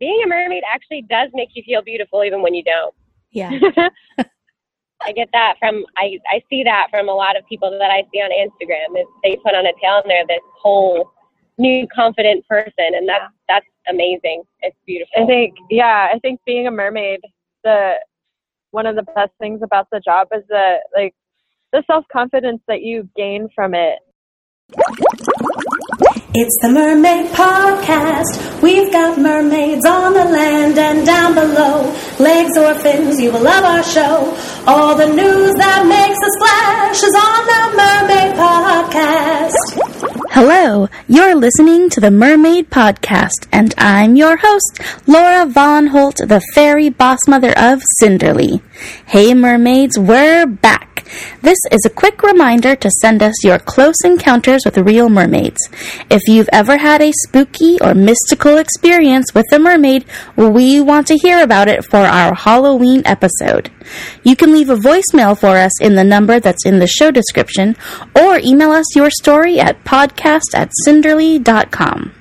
being a mermaid actually does make you feel beautiful even when you don't. Yeah. I get that from I I see that from a lot of people that I see on Instagram. Is they put on a tail and they're this whole new confident person, and that's that's amazing. It's beautiful. I think yeah, I think being a mermaid, the one of the best things about the job is the like the self confidence that you gain from it. It's the Mermaid Podcast. We've got mermaids on the land and down below. Legs or fins, you will love our show. All the news that makes a splash is on the Mermaid Podcast. Hello, you're listening to the Mermaid Podcast, and I'm your host, Laura Von Holt, the fairy boss mother of Cinderly. Hey, mermaids, we're back. This is a quick reminder to send us your close encounters with real mermaids. If you've ever had a spooky or mystical experience with a mermaid, we want to hear about it for our Halloween episode. You can leave a voicemail for us in the number that's in the show description, or email us your story at podcast at cinderly.com.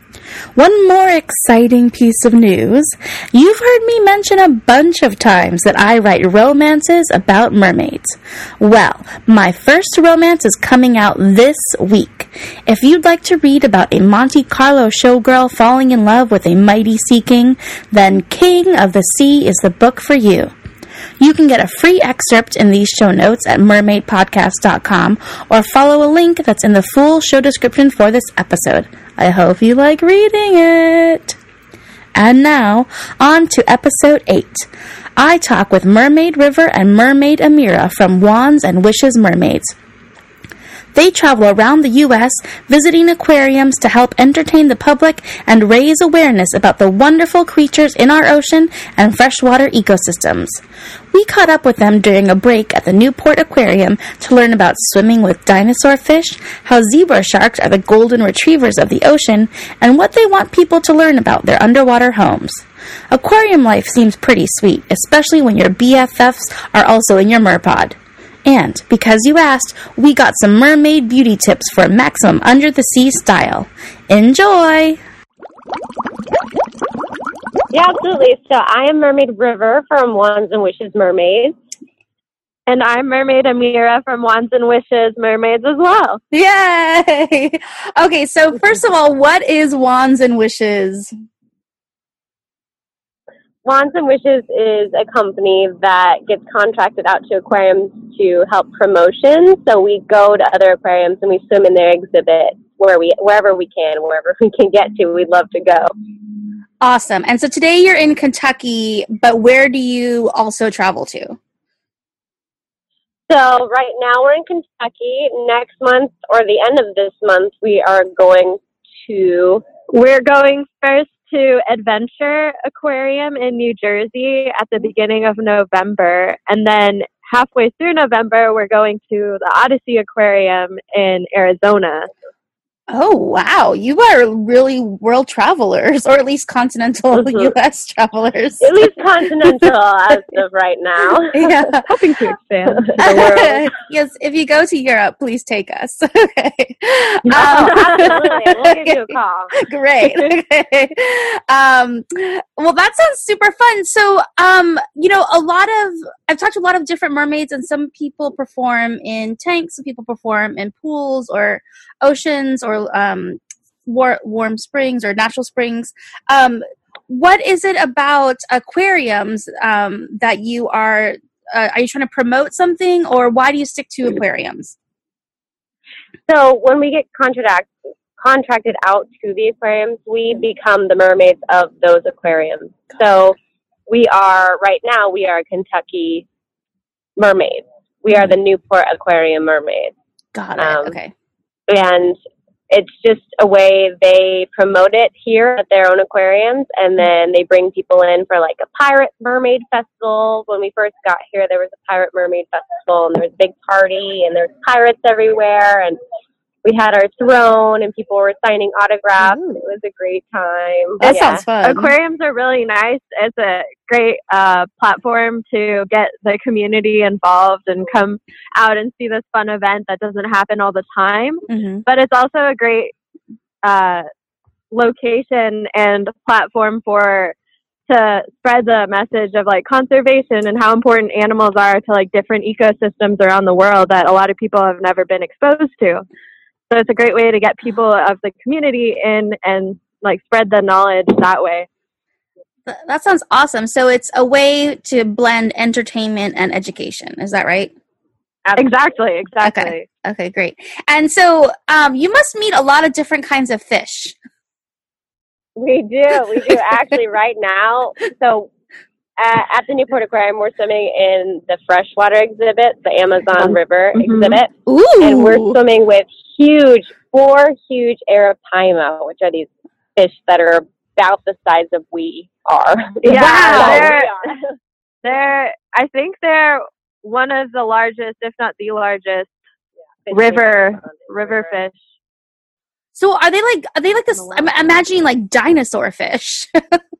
One more exciting piece of news. You've heard me mention a bunch of times that I write romances about mermaids. Well, my first romance is coming out this week. If you'd like to read about a Monte Carlo showgirl falling in love with a mighty sea king, then King of the Sea is the book for you. You can get a free excerpt in these show notes at mermaidpodcast.com or follow a link that's in the full show description for this episode. I hope you like reading it. And now, on to episode 8. I talk with Mermaid River and Mermaid Amira from Wands and Wishes Mermaids. They travel around the U.S., visiting aquariums to help entertain the public and raise awareness about the wonderful creatures in our ocean and freshwater ecosystems. We caught up with them during a break at the Newport Aquarium to learn about swimming with dinosaur fish, how zebra sharks are the golden retrievers of the ocean, and what they want people to learn about their underwater homes. Aquarium life seems pretty sweet, especially when your BFFs are also in your merpod. And because you asked, we got some mermaid beauty tips for maximum under the sea style. Enjoy! Yeah, absolutely. So I am Mermaid River from Wands and Wishes Mermaids. And I'm Mermaid Amira from Wands and Wishes Mermaids as well. Yay! Okay, so first of all, what is Wands and Wishes? Wands and Wishes is a company that gets contracted out to aquariums to help promotion. So we go to other aquariums and we swim in their exhibit where we wherever we can, wherever we can get to. We'd love to go. Awesome. And so today you're in Kentucky, but where do you also travel to? So right now we're in Kentucky. Next month or the end of this month, we are going to. We're going first to Adventure Aquarium in New Jersey at the beginning of November. And then halfway through November, we're going to the OdySea Aquarium in Arizona. Oh wow, you are really world travelers, or at least continental Mhm. U.S. travelers. At least continental as of right now. yeah. Hoping to expand. The world. yes, if you go to Europe, please take us. okay. Oh, absolutely. We'll give you a call. Great. Okay. Um, well, that sounds super fun. So, um, you know, a lot of I've talked to a lot of different mermaids, and some people perform in tanks, some people perform in pools or oceans or um, war- warm springs or natural springs. Um, what is it about aquariums um, that you are? Uh, are you trying to promote something, or why do you stick to aquariums? So when we get contract contracted out to the aquariums, we become the mermaids of those aquariums. So we are right now we are Kentucky mermaids. We are the Newport Aquarium mermaids. Got it. Um, okay. and it's just a way they promote it here at their own aquariums and then they bring people in for like a pirate mermaid festival. When we first got here there was a pirate mermaid festival and there was a big party and there's pirates everywhere and we had our throne and people were signing autographs and it was a great time That Yeah. sounds fun. Aquariums are really nice. It's a great uh, platform to get the community involved and come out and see this fun event that doesn't happen all the time. Mhm. But it's also a great uh, location and platform for to spread the message of like conservation and how important animals are to like different ecosystems around the world that a lot of people have never been exposed to. So it's a great way to get people of the community in and like spread the knowledge that way. That sounds awesome. So it's a way to blend entertainment and education. Is that right? Exactly, exactly. Okay, great. And so um, you must meet a lot of different kinds of fish. We do. We do actually right now. So uh, at the Newport Aquarium, we're swimming in the freshwater exhibit, the Amazon River Mhm. exhibit, Ooh. and we're swimming with huge, four huge arapaima, which are these fish that are about the size of we are. Yeah, Wow. they're- They're I think they're one of the largest, if not the largest, river river fish. so are they like are they like this? I'm imagining like dinosaur fish.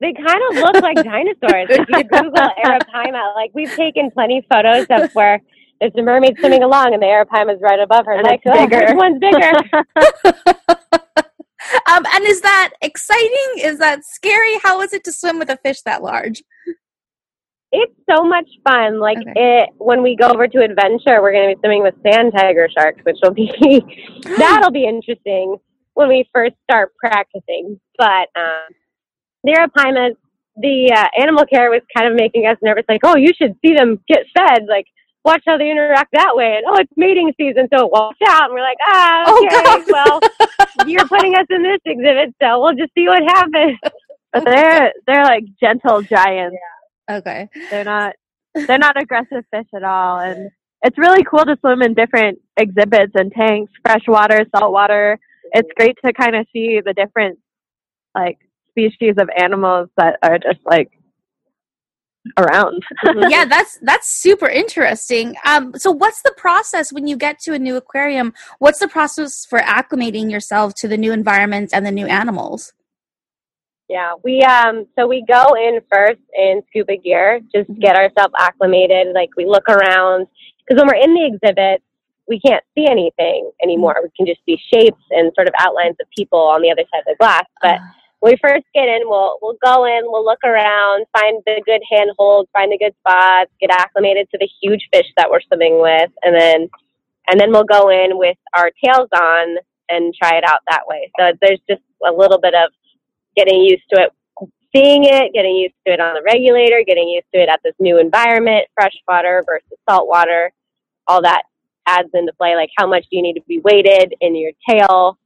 They kind of look like dinosaurs. If you Google arapaima, like we've taken plenty of photos of where there's a mermaid swimming along and the Arapaima is right above her. And like, oh, bigger. which one's bigger? um, and is that exciting? Is that scary? How is it to swim with a fish that large? It's so much fun. Like Okay. it when we go over to adventure, we're going to be swimming with sand tiger sharks, which will be that'll be interesting when we first start practicing. But um, the arapaimas, the uh, animal care was kind of making us nervous. Like, oh, you should see them get fed. Like, watch how they interact that way. And oh, it's mating season, so watch out. And we're like, ah, Oh, okay, God. well, you're putting us in this exhibit, so we'll just see what happens. But they're they're like gentle giants. Okay. They're not they're not aggressive fish at all, and it's really cool to swim in different exhibits and tanks, freshwater, saltwater. It's great to kind of see the different like species of animals that are just like around. yeah, that's that's super interesting. Um, so what's the process when you get to a new aquarium? What's the process for acclimating yourself to the new environment and the new animals? Yeah, we um so we go in first in scuba gear, just get ourselves acclimated. Like we look around because when we're in the exhibit, we can't see anything anymore. We can just see shapes and sort of outlines of people on the other side of the glass. But when we first get in, we'll we'll go in, we'll look around, find the good handholds, find the good spots, get acclimated to the huge fish that we're swimming with, and then and then we'll go in with our tails on and try it out that way. So there's just a little bit of getting used to it, seeing it, getting used to it on the regulator, getting used to it at this new environment, freshwater versus saltwater, all that adds into play. Like how much do you need to be weighted in your tail,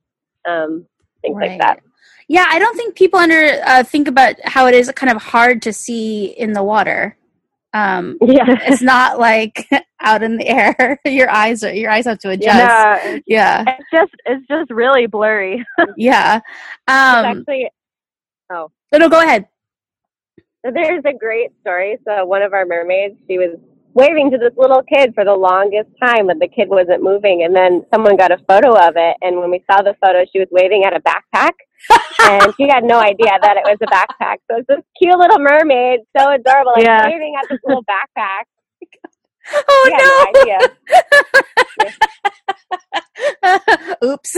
um, things Right. like that. Yeah, I don't think people under uh, think about how it is kind of hard to see in the water. Um, Yeah. it's not like out in the air. your eyes are your eyes have to adjust. Yeah, Yeah, it's just it's just really blurry. yeah. Um, actually, Oh, no, no, go ahead. there's a great story. So one of our mermaids, she was waving to this little kid for the longest time, but the kid wasn't moving. And then someone got a photo of it, and when we saw the photo, she was waving at a backpack, and she had no idea that it was a backpack. So it's this cute little mermaid, so adorable, like Yeah. waving at this little backpack. Oh had no idea. no! Oops.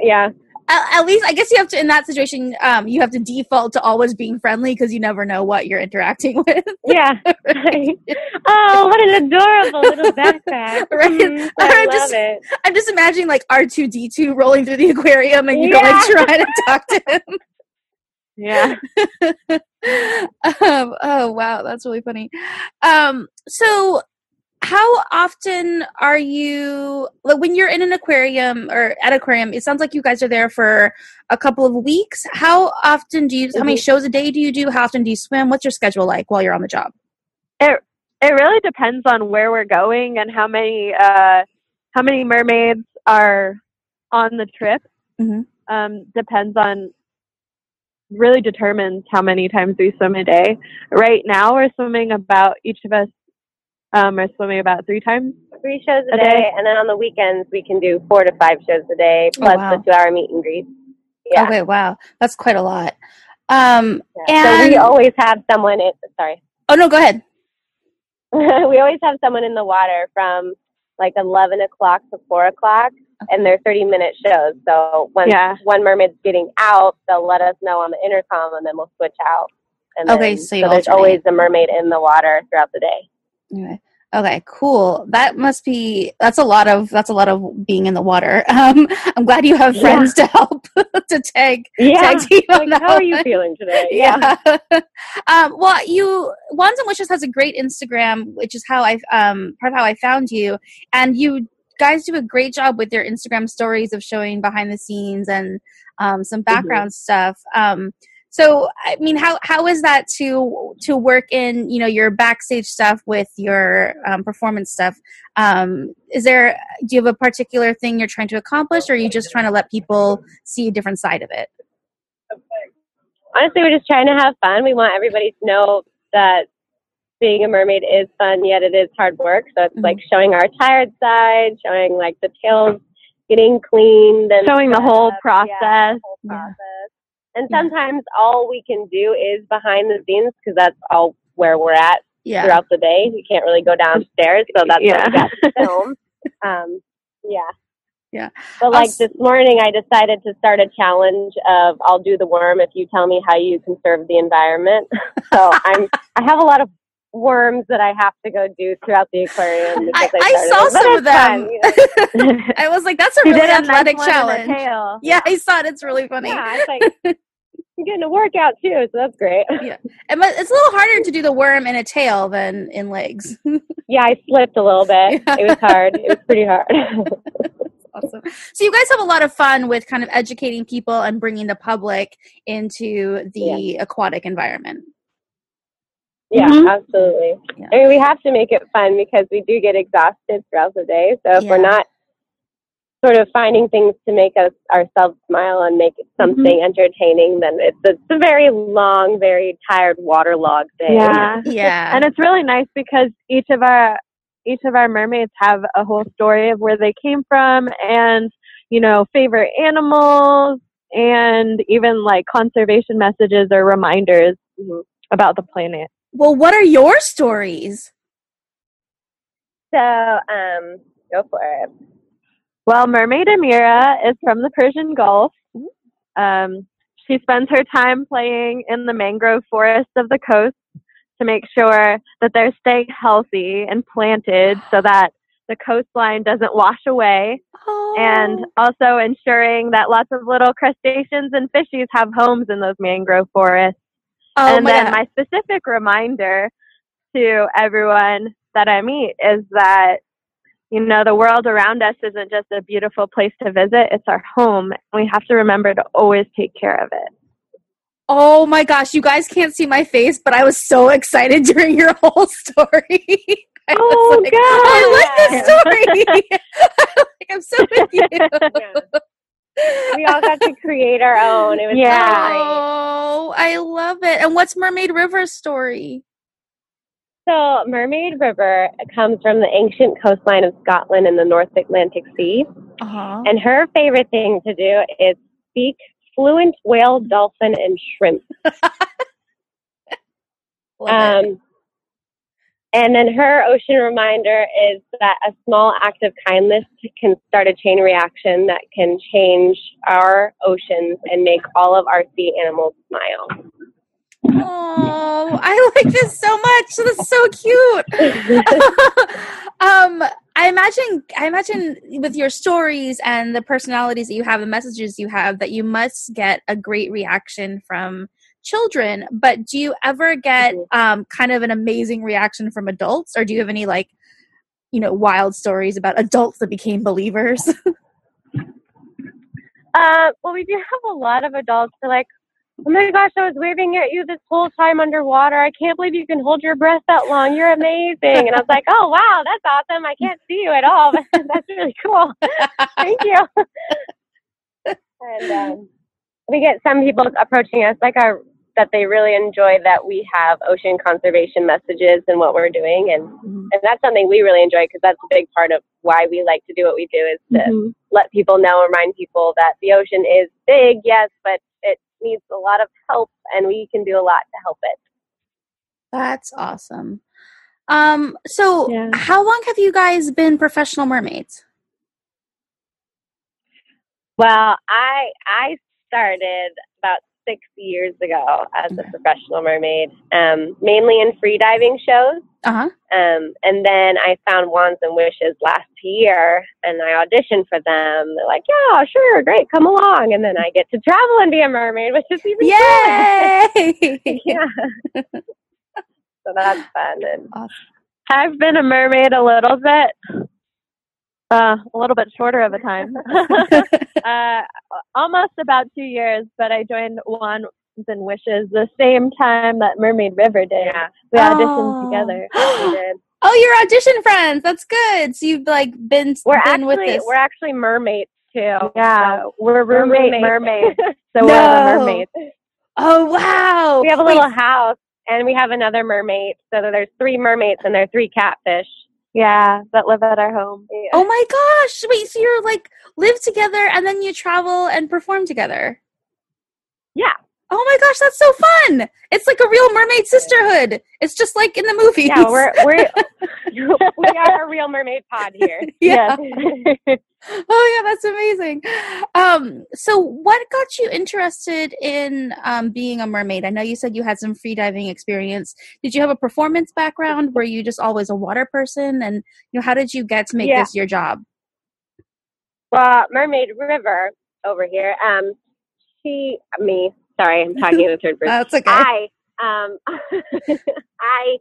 Yeah, at, least I guess you have to in that situation um you have to default to always being friendly because you never know what you're interacting with yeah. oh, what an adorable little backpack! Right. Mm, I I'm love just- it. i'm just imagining like r2d2 rolling through the aquarium and you're Yeah. like trying to talk to him yeah, um, oh wow that's really funny um so how often are you like when you're in an aquarium or at aquarium it sounds like you guys are there for a couple of weeks how often do you how many shows a day do you do how often do you swim what's your schedule like while you're on the job it it really depends on where we're going and how many uh how many mermaids are on the trip. Mhm. Um, depends on really determines how many times we swim a day. Right now, we're swimming about each of us um, are swimming about three times. three shows a A day, day. and then on the weekends we can do four to five shows a day Oh, plus wow. the two-hour meet and greet. Yeah. okay wow that's quite a lot um Yeah. so we always have someone. In, sorry, oh no go ahead we always have someone in the water from like eleven o'clock to four o'clock, and they're 30 minute shows. So when Yeah. one mermaid's getting out, they'll let us know on the intercom, and then we'll switch out. And Okay, then- so you there's alternate. always a mermaid in the water throughout the day. Okay. Okay, cool. That must be that's a lot of that's a lot of being in the water. Um, I'm glad you have Yeah. friends to help to tag Yeah. tag team Like, how are you one. feeling today? Yeah. um, well, you Wands and Wishes has a great Instagram, which is how I um part of how I found you, and you guys do a great job with your Instagram stories of showing behind the scenes and um, some background stuff. Um, so, I mean, how how is that to to work in you know your backstage stuff with your um, performance stuff? Um, is there do you have a particular thing you're trying to accomplish, or are you just trying to let people see a different side of it? honestly, we're just trying to have fun. We want everybody to know that being a mermaid is fun, yet it is hard work. So it's Mhm. like showing our tired side, showing like the tails getting cleaned and Showing the whole stuff. Yeah, process. the whole Yeah. And sometimes all we can do is behind the scenes because that's all where we're at Yeah. throughout the day. We can't really go downstairs, so that's Yeah. what we got to film. Um, yeah. Yeah. But like s- this morning, I decided to start a challenge of I'll do the worm if you tell me how you conserve the environment. so I'm I have a lot of worms that I have to go do throughout the aquarium. I, because I saw it. Some of them. fun, you know? I was like, that's a really nice athletic the challenge. Yeah, I saw it. It's really funny. yeah, it's like I'm getting a workout too, so that's great. And but it's a little harder to do the worm in a tail than in legs. Yeah, I slipped a little bit. Yeah. It was hard. It was pretty hard. awesome. So you guys have a lot of fun with kind of educating people and bringing the public into the aquatic environment. Yeah, Mhm. absolutely. Yeah. I mean, we have to make it fun because we do get exhausted throughout the day. So if we're Yeah. not sort of finding things to make us ourselves smile and make it something entertaining, then it's, it's a very long, very tired waterlogged day. Yeah. Yeah. and it's really nice because each of our each of our mermaids have a whole story of where they came from and you know favorite animals and even like conservation messages or reminders Mhm. about the planet well, what are your stories? So, um, go for it. well mermaid amira is from the persian gulf um, she spends her time playing in the mangrove forests of the coast to make sure that they're staying healthy and planted so that the coastline doesn't wash away Oh. and also ensuring that lots of little crustaceans and fishies have homes in those mangrove forests. Oh and my then God. my specific reminder to everyone that I meet is that you know the world around us isn't just a beautiful place to visit; it's our home. And we have to remember to always take care of it. Oh my gosh, you guys can't see my face, but I was so excited during your whole story. I Oh, like, God. I like this story. like, I'm so with you. Yeah. We all got to create our own. It was Yeah. Oh, I love it. And what's Mermaid River's story? So, Mermaid River comes from the ancient coastline of Scotland in the North Atlantic Sea. Uh-huh. And her favorite thing to do is speak fluent whale, dolphin, and shrimp. Um, and then her ocean reminder is that a small act of kindness can start a chain reaction that can change our oceans and make all of our sea animals smile. Oh, I like this so much. This is so cute. um, I imagine, I imagine with your stories and the personalities that you have, the messages you have, that you must get a great reaction from children. But do you ever get Mhm. um, kind of an amazing reaction from adults, or do you have any like, you know, wild stories about adults that became believers? Uh, well, we do have a lot of adults who are like, oh my gosh, I was waving at you this whole time underwater. I can't believe you can hold your breath that long. You're amazing. And I was like, oh, wow, that's awesome. I can't see you at all, that's really cool. Thank you. and um, we get some people approaching us like our that they really enjoy that we have ocean conservation messages and what we're doing and and that's something we really enjoy because that's a big part of why we like to do what we do is to Mhm. let people know and remind people that the ocean is big yes but it needs a lot of help and we can do a lot to help it That's awesome. Um, so Yeah. how long have you guys been professional mermaids? Well, I I started about six years ago as a professional mermaid, um, mainly in free diving shows. Uh huh. Um, and then I found Wands and Wishes last year, and I auditioned for them. They're like, "Yeah, sure, great, come along." And then I get to travel and be a mermaid, which is even Yay! yeah. so that's fun. And Awesome. I've been a mermaid a little bit, uh, a little bit shorter of a time. uh, almost about two years, but I joined Wands and Wishes the same time that Mermaid River did. yeah, We auditioned Oh. together. did. Oh, you're audition friends. That's good. So you've like been We're been actually with this. we're actually mermaids too. Yeah, So we're we're roommate roommates. mermaids, so we're the mermaids. oh wow! we have a Wait, little house, and we have another mermaid. So there's three mermaids, and there are three catfish. Yeah, that live at our home. Oh my gosh! Wait, so you're like live together and then you travel and perform together. Yeah. Oh my gosh, that's so fun! It's like a real mermaid sisterhood. It's just like in the movies. Yeah, we're we're we are a real mermaid pod here. yeah. Yes. Oh yeah, that's amazing. Um, so what got you interested in um, being a mermaid? I know you said you had some free diving experience. Did you have a performance background? Were you just always a water person? And you know, how did you get to make Yeah. this your job? Well, Mermaid River over here. Um, she me. Sorry, I'm talking in the third person. That's okay. I um I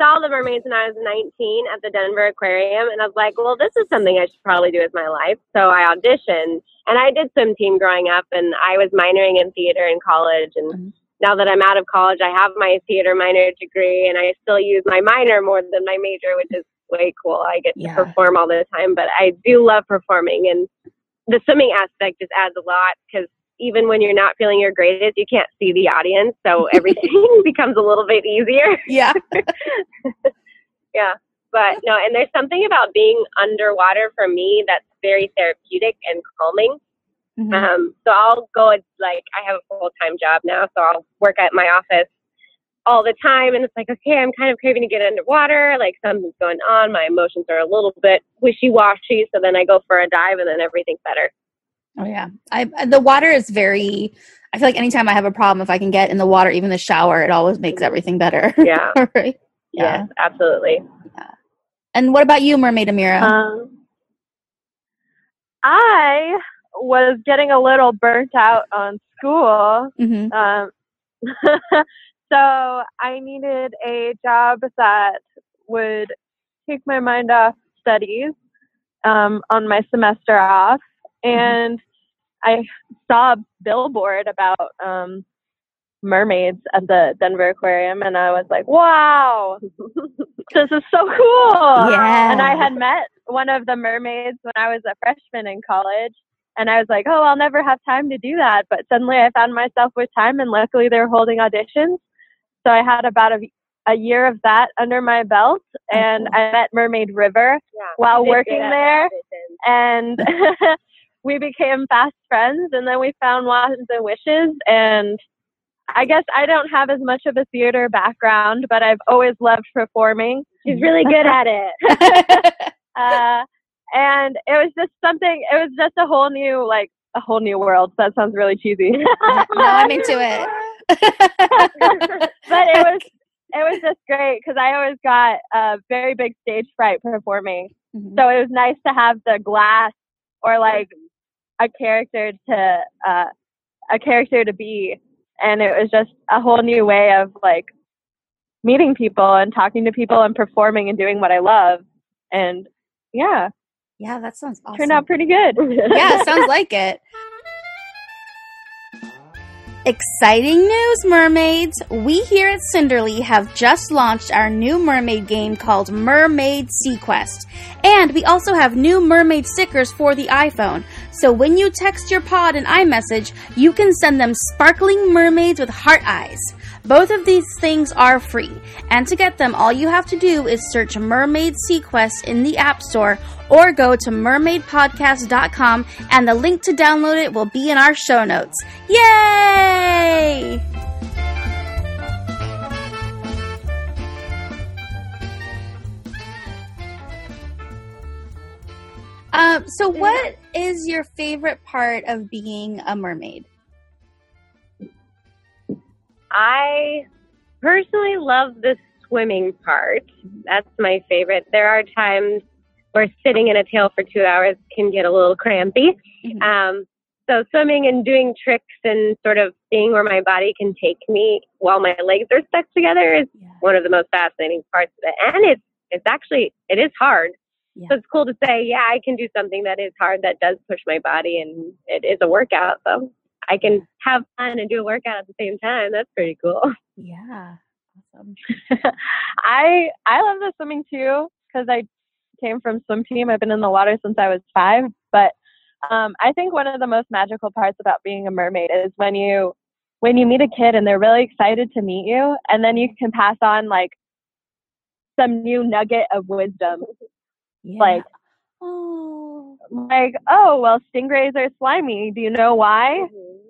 saw the mermaids when I was 19 at the Denver Aquarium, and I was like, well, this is something I should probably do with my life. So I auditioned, and I did swim team growing up, and I was minoring in theater in college, and. Mhm. Now that I'm out of college, I have my theater minor degree, and I still use my minor more than my major, which is way cool. I get to Yeah. perform all the time, but I do love performing, and the swimming aspect just adds a lot because even when you're not feeling your greatest, you can't see the audience, so everything becomes a little bit easier. yeah. Yeah, but no, and there's something about being underwater for me that's very therapeutic and calming. Mhm. Um, so I'll go like I have a full time job now, so I'll work at my office all the time, and it's like okay, I'm kind of craving to get underwater. Like something's going on, my emotions are a little bit wishy washy. So then I go for a dive, and then everything's better. Oh yeah. I the water is very. I feel like anytime I have a problem, if I can get in the water, even the shower, it always makes everything better. Yeah. right. Yeah. Yes, absolutely. And what about you, Mermaid Amira? Um, I was getting a little burnt out on school. hmm Um, so I needed a job that would take my mind off studies um, on my semester off. And I saw a billboard about um, mermaids at the Denver Aquarium, and I was like, wow, this is so cool. Yeah. And I had met one of the mermaids when I was a freshman in college. And I was like, oh, I'll never have time to do that. But suddenly I found myself with time, and luckily they were holding auditions. So I had about a, a year of that under my belt, and I met Mermaid River Yeah. while working there. and we became fast friends and then we found Wands and Wishes and I guess I don't have as much of a theater background, but I've always loved performing. She's really good at it. Uh, and it was just something, it was just a whole new, like, a whole new world. That sounds really cheesy. no, I'm into it. but it was, it was just great because I always got a very big stage fright performing. Mhm. So it was nice to have the glass or like a character to uh, a character to be, and it was just a whole new way of like meeting people and talking to people and performing and doing what I love. And yeah, yeah, that sounds awesome. turned out pretty good. yeah, sounds like it. Exciting news, mermaids! We here at Cinderly have just launched our new mermaid game called Mermaid Sequest. And we also have new mermaid stickers for the iPhone. So when you text your pod an iMessage, you can send them sparkling mermaids with heart eyes. Both of these things are free, and to get them, all you have to do is search Mermaid Sequest in the App Store or go to mermaidpodcast.com, and the link to download it will be in our show notes. Yay! Um, so what is your favorite part of being a mermaid? I personally love the swimming part. That's my favorite. There are times where sitting in a tail for two hours can get a little crampy. Mhm. Um, so swimming and doing tricks and sort of seeing where my body can take me while my legs are stuck together is Yeah. one of the most fascinating parts of it. And it's it's actually it is hard. Yeah. So it's cool to say, yeah, I can do something that is hard that does push my body and it is a workout. So I can have fun and do a workout at the same time. That's pretty cool. Yeah. Awesome. I I love the swimming too because I came from swim team. I've been in the water since I was five. But um, I think one of the most magical parts about being a mermaid is when you when you meet a kid and they're really excited to meet you, and then you can pass on like some new nugget of wisdom, Yeah. like oh. like oh well, stingrays are slimy. Do you know why?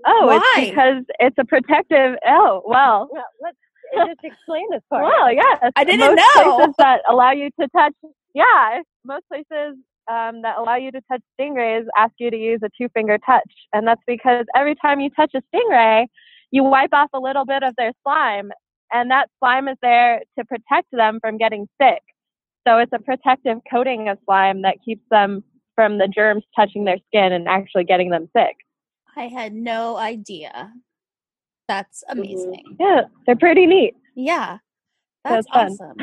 Oh, Why? it's because it's a protective. Oh well, Well, let's just explain this part. Well, yes. I didn't most know. places that allow you to touch, yeah, most places um, that allow you to touch stingrays ask you to use a two finger touch. And that's because every time you touch a stingray, you wipe off a little bit of their slime. And that slime is there to protect them from getting sick. So it's a protective coating of slime that keeps them from the germs touching their skin and actually getting them sick. I had no idea. That's mm-hmm. amazing. Yeah, they're pretty neat. Yeah. That's fun. awesome.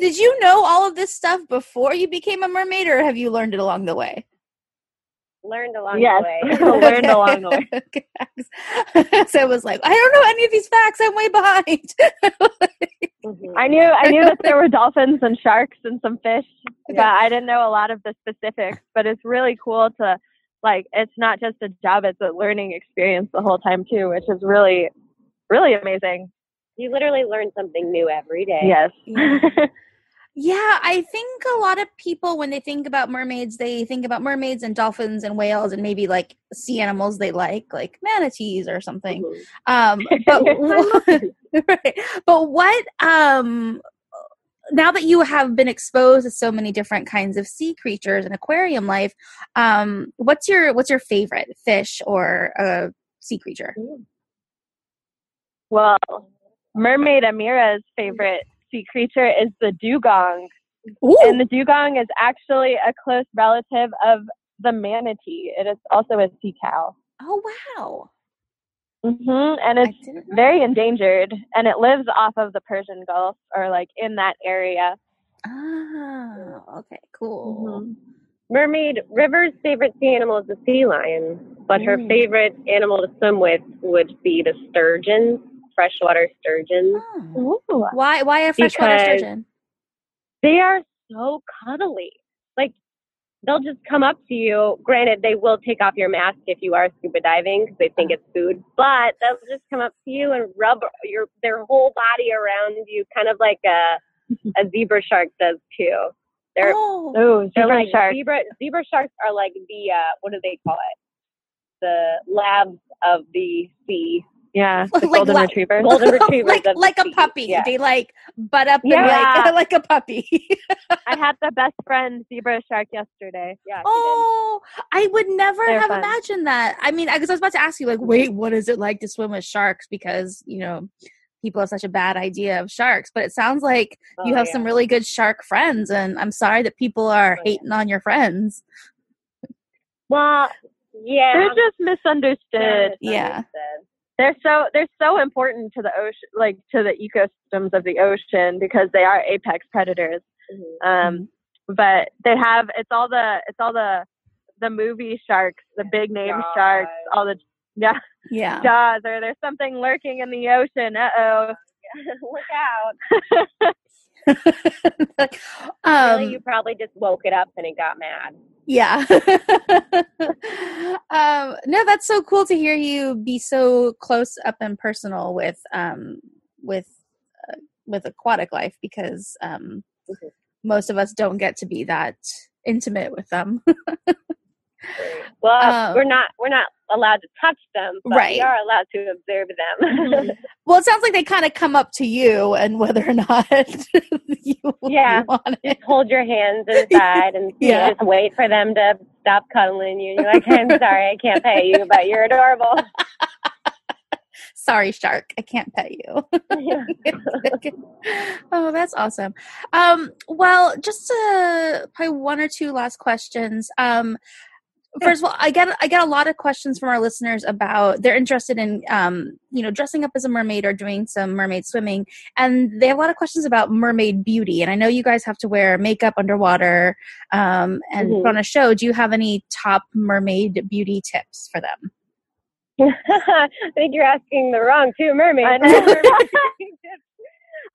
Did you know all of this stuff before you became a mermaid or have you learned it along the way? Learned along Yes. the way. Learned along the way. So it was like, I don't know any of these facts. I'm way behind. Mhm. I knew I knew that there were dolphins and sharks and some fish, Okay. but I didn't know a lot of the specifics. But it's really cool to like it's not just a job; it's a learning experience the whole time too, which is really, really amazing. You literally learn something new every day. Yes. Yeah. I think a lot of people, when they think about mermaids, they think about mermaids and dolphins and whales and maybe like sea animals they like, like manatees or something. Mhm. Um, but right. But what um now that you have been exposed to so many different kinds of sea creatures and aquarium life, um, what's your what's your favorite fish or uh, sea creature? well, Mermaid Amira's favorite sea creature is the dugong, Ooh, and the dugong is actually a close relative of the manatee. It is also a sea cow. oh wow! hmm And it's very endangered and it lives off of the Persian Gulf or like in that area. Ah, okay, cool. Mhm. Mermaid River's favorite sea animal is the sea lion, but her Mm. favorite animal to swim with would be the sturgeons, freshwater sturgeons. Oh. Why why a freshwater Because- sturgeon? They are so cuddly. Like they'll just come up to you. Granted, they will take off your mask if you are scuba diving because they think it's food. But they'll just come up to you and rub your their whole body around you, kind of like a a zebra shark does too. They're oh, Oh, they're zebra like shark. zebra zebra sharks are like the uh what do they call it? The labs of the sea. Yeah, the Like golden la- retrievers. Golden retrievers like like a puppy. Yeah. They like butt up and Yeah. like like a puppy. I had the best friend zebra shark yesterday. Yeah. oh, I would never They're have fun. imagined that. I mean, because I was about to ask you, like, wait, what is it like to swim with sharks? Because you know, people have such a bad idea of sharks. But it sounds like did. you Oh, have yeah. some really good shark friends, and I'm sorry that people are Oh, yeah. hating on your friends. Well, yeah. They're just misunderstood. Yeah. They're so they're so important to the ocean, like to the ecosystems of the ocean, because they are apex predators. Mhm. Um, but they have it's all the it's all the the movie sharks, the big name Jaws. sharks, all the yeah Yeah. jaws, or there's something lurking in the ocean. Uh oh. Look out. Like, really, um, you probably just woke it up and it got mad. Yeah. um, no, that's so cool to hear you be so close up and personal with um, with uh, with aquatic life because um, Mhm. most of us don't get to be that intimate with them. Well, Um, we're not we're not allowed to touch them, but Right. we are allowed to observe them. Well, it sounds like they kind of come up to you, and whether or not you, Yeah. you want it. just hold your hands inside and you Yeah. just wait for them to stop cuddling you. And you're like, I'm sorry, I can't pay you, but you're adorable. Sorry, shark, I can't pet you. Oh, that's awesome. Um, well, just uh, probably one or two last questions. Um, first of all, I get I get a lot of questions from our listeners about they're interested in um, you know dressing up as a mermaid or doing some mermaid swimming, and they have a lot of questions about mermaid beauty. And I know you guys have to wear makeup underwater um, and Mhm. on a show. Do you have any top mermaid beauty tips for them? I think you're asking the wrong two mermaids.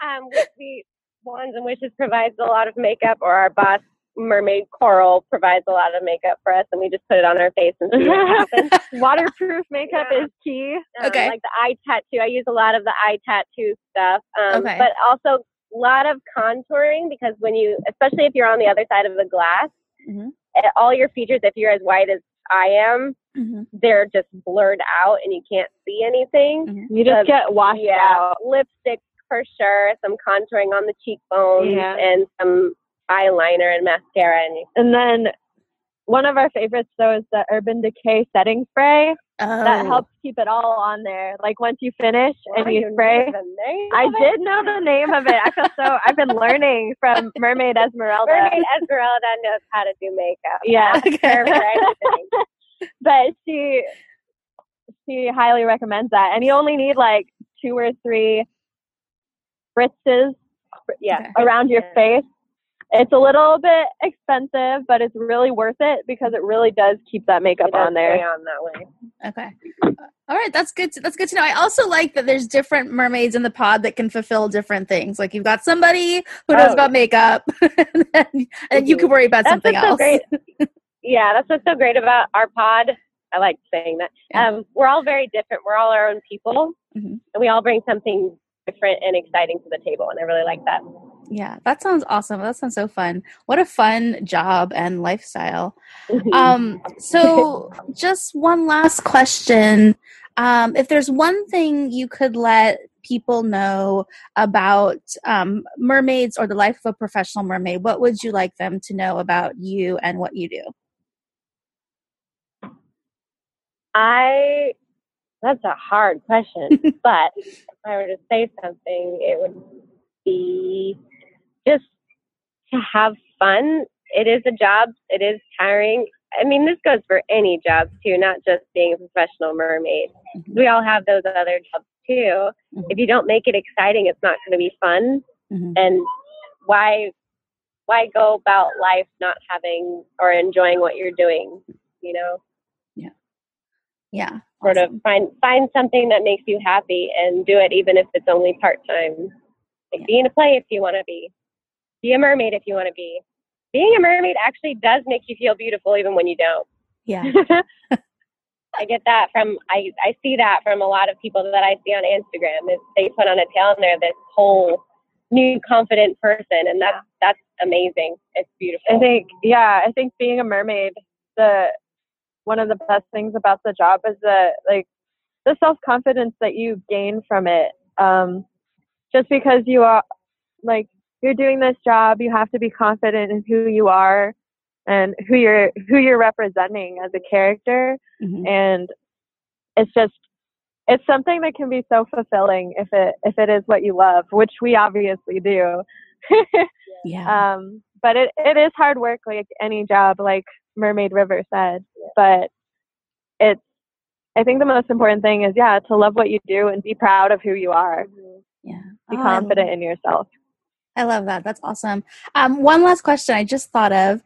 Um, we Wands and Wishes provides a lot of makeup, or our boss Mermaid Coral provides a lot of makeup for us, and we just put it on our face and see what happens. Waterproof makeup Yeah. is key. Um, Okay. Like the eye tattoo. I use a lot of the eye tattoo stuff. Um, Okay. But also a lot of contouring because when you, especially if you're on the other side of the glass, Mhm. eh, all your features, if you're as white as I am, Mm-hmm. they're just blurred out and you can't see anything. You just The- get washed yeah, out. lipstick for sure, some contouring on the cheekbones, Yeah. and some eyeliner and mascara. And And then one of our favorites though is the Urban Decay setting spray. Oh. That helps keep it all on there. Like once you finish and you you spray. know the name I did know the name of it. I feel so. I've been learning from Mermaid Esmeralda. Mermaid Esmeralda knows how to do makeup. Yeah. Ask her for anything. but she she highly recommends that. And you only need like two or three spritzes yeah. Okay. around your face. It's a little bit expensive, but it's really worth it because it really does keep that makeup It does on there. stay on that way. Okay. All right, that's good. To, that's good to know. I also like that there's different mermaids in the pod that can fulfill different things. Like you've got somebody who knows Oh, about makeup, and, then, and you can worry about That's something what's so else. great. Yeah, that's what's so great about our pod. I like saying that. Yeah. Um, we're all very different. We're all our own people, Mhm. and we all bring something different and exciting to the table. And I really like that. Yeah, that sounds awesome. That sounds so fun. What a fun job and lifestyle. Um, so just one last question. Um, if there's one thing you could let people know about um, mermaids or the life of a professional mermaid, what would you like them to know about you and what you do? I that's a hard question, but if I were to say something, it would be just to have fun. It is a job. It is tiring. I mean, this goes for any job too, not just being a professional mermaid. Mhm. We all have those other jobs too. Mhm. If you don't make it exciting, it's not going to be fun. Mhm. And why why go about life not having or enjoying what you're doing? You know, Yeah. Yeah. Sort of find find something that makes you happy and do it even if it's only part time. Like be in a play if you want to be. Be a mermaid if you want to be. Being a mermaid actually does make you feel beautiful even when you don't. Yeah. I get that from I I see that from a lot of people that I see on Instagram. Is they put on a tail and they're this whole new confident person and that's that's amazing. It's beautiful. I think, yeah, I think being a mermaid, the one of the best things about the job is the like the self confidence that you gain from it. Um, just because you are like you're doing this job, you have to be confident in who you are and who you're who you're representing as a character. Mhm. And it's just it's something that can be so fulfilling if it if it is what you love, which we obviously do. Yeah. Um, but it, it is hard work like any job, like Mermaid River said. But it's, I think the most important thing is, yeah, to love what you do and be proud of who you are. yeah. Be Oh, confident in yourself. I love that. That's awesome. Um, one last question I just thought of.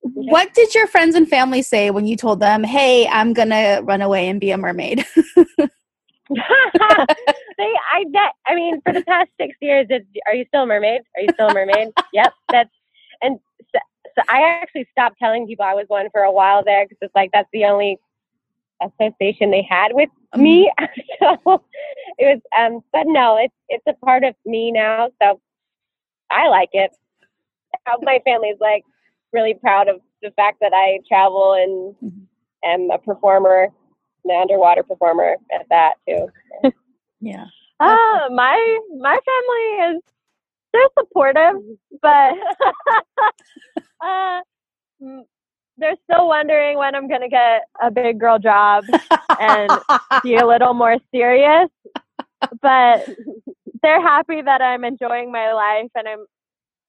What did your friends and family say when you told them, "Hey, I'm gonna run away and be a mermaid"? they, I. I mean, for the past six years, it's, are you still a mermaid? Are you still a mermaid? yep. That's and so, so I actually stopped telling people I was one for a while there because it's like that's the only association they had with me. so it was. Um, but no, it's it's a part of me now. So I like it. Uh, My family's like really proud of the fact that I travel and am a performer, an underwater performer at that too. Yeah. Uh, my my family is they're supportive, but uh, they're still wondering when I'm gonna get a big girl job and be a little more serious. But they're happy that I'm enjoying my life and I'm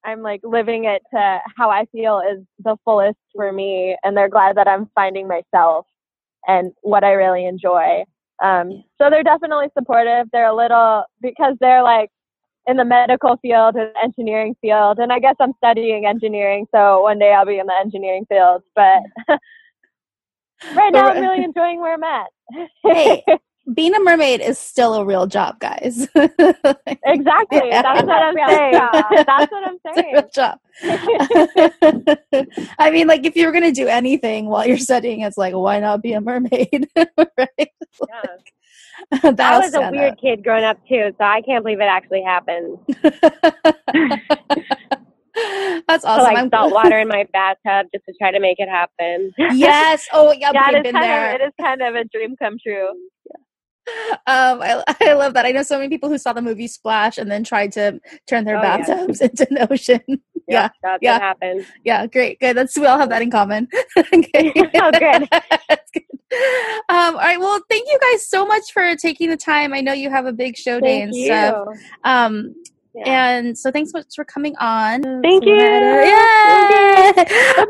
I'm like living it to how I feel is the fullest for me, and they're glad that I'm finding myself and what I really enjoy. Um, so they're definitely supportive. They're a little because they're like in the medical field and engineering field, and I guess I'm studying engineering, so one day I'll be in the engineering field. But right now, I'm really enjoying where I'm at. Hey, being a mermaid is still a real job, guys. exactly. Yeah. That's what I'm saying. That's what I'm saying. real job. I mean, like if you were gonna do anything while you're studying, it's like why not be a mermaid, right? Yeah. That I was a weird kid growing up too, so I can't believe it actually happened. That's awesome. like I'm- salt water in my bathtub just to try to make it happen. yes. Oh, yeah. It is been kind there. of it is kind of a dream come true. Um, I, I love that. I know so many people who saw the movie Splash and then tried to turn their Oh, yeah. bathtubs into the ocean. Yeah, Yep, that's yeah. happened. Yeah, great, good. That's we all have that in common. okay. Oh, good. That's good. Um, all right. Well, thank you guys so much for taking the time. I know you have a big show day Thank and you. stuff. Um, Yeah. and so thanks so much for coming on. Thank you. Yeah. Bye-bye.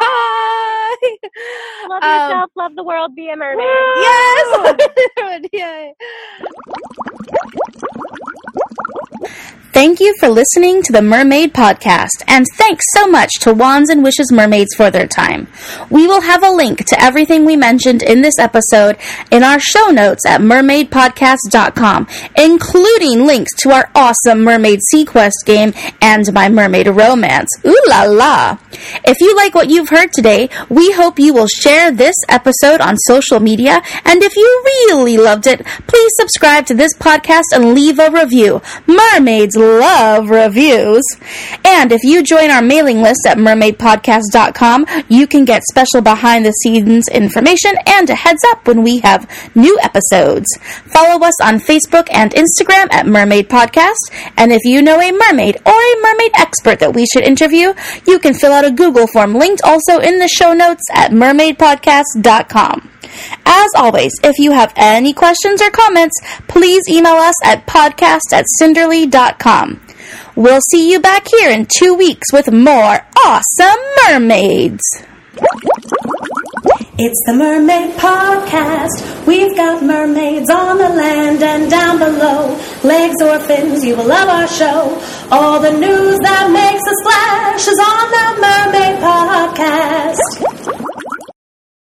bye. Love Um, yourself, love the world, be a mermaid. Yes. Yay. Thank you for listening to the Mermaid Podcast, and thanks so much to Wands and Wishes Mermaids for their time. We will have a link to everything we mentioned in this episode in our show notes at mermaidpodcast.com, including links to our awesome Mermaid Sequest game and My Mermaid Romance. Ooh la la! If you like what you've heard today, we hope you will share this episode on social media, and if you really loved it, please subscribe to this podcast and leave a review. Mermaids love reviews. And if you join our mailing list at mermaidpodcast.com, you can get special behind the scenes information and a heads up when we have new episodes. Follow us on Facebook and Instagram at Mermaid Podcast. And if you know a mermaid or a mermaid expert that we should interview, you can fill out a Google form linked also in the show notes at mermaidpodcast.com. As always, if you have any questions or comments, please email us at podcast at cinderly.com. We'll see you back here in two weeks with more awesome mermaids. It's the Mermaid Podcast. We've got mermaids on the land and down below. Legs or fins, you will love our show. All the news that makes a splash is on the Mermaid Podcast.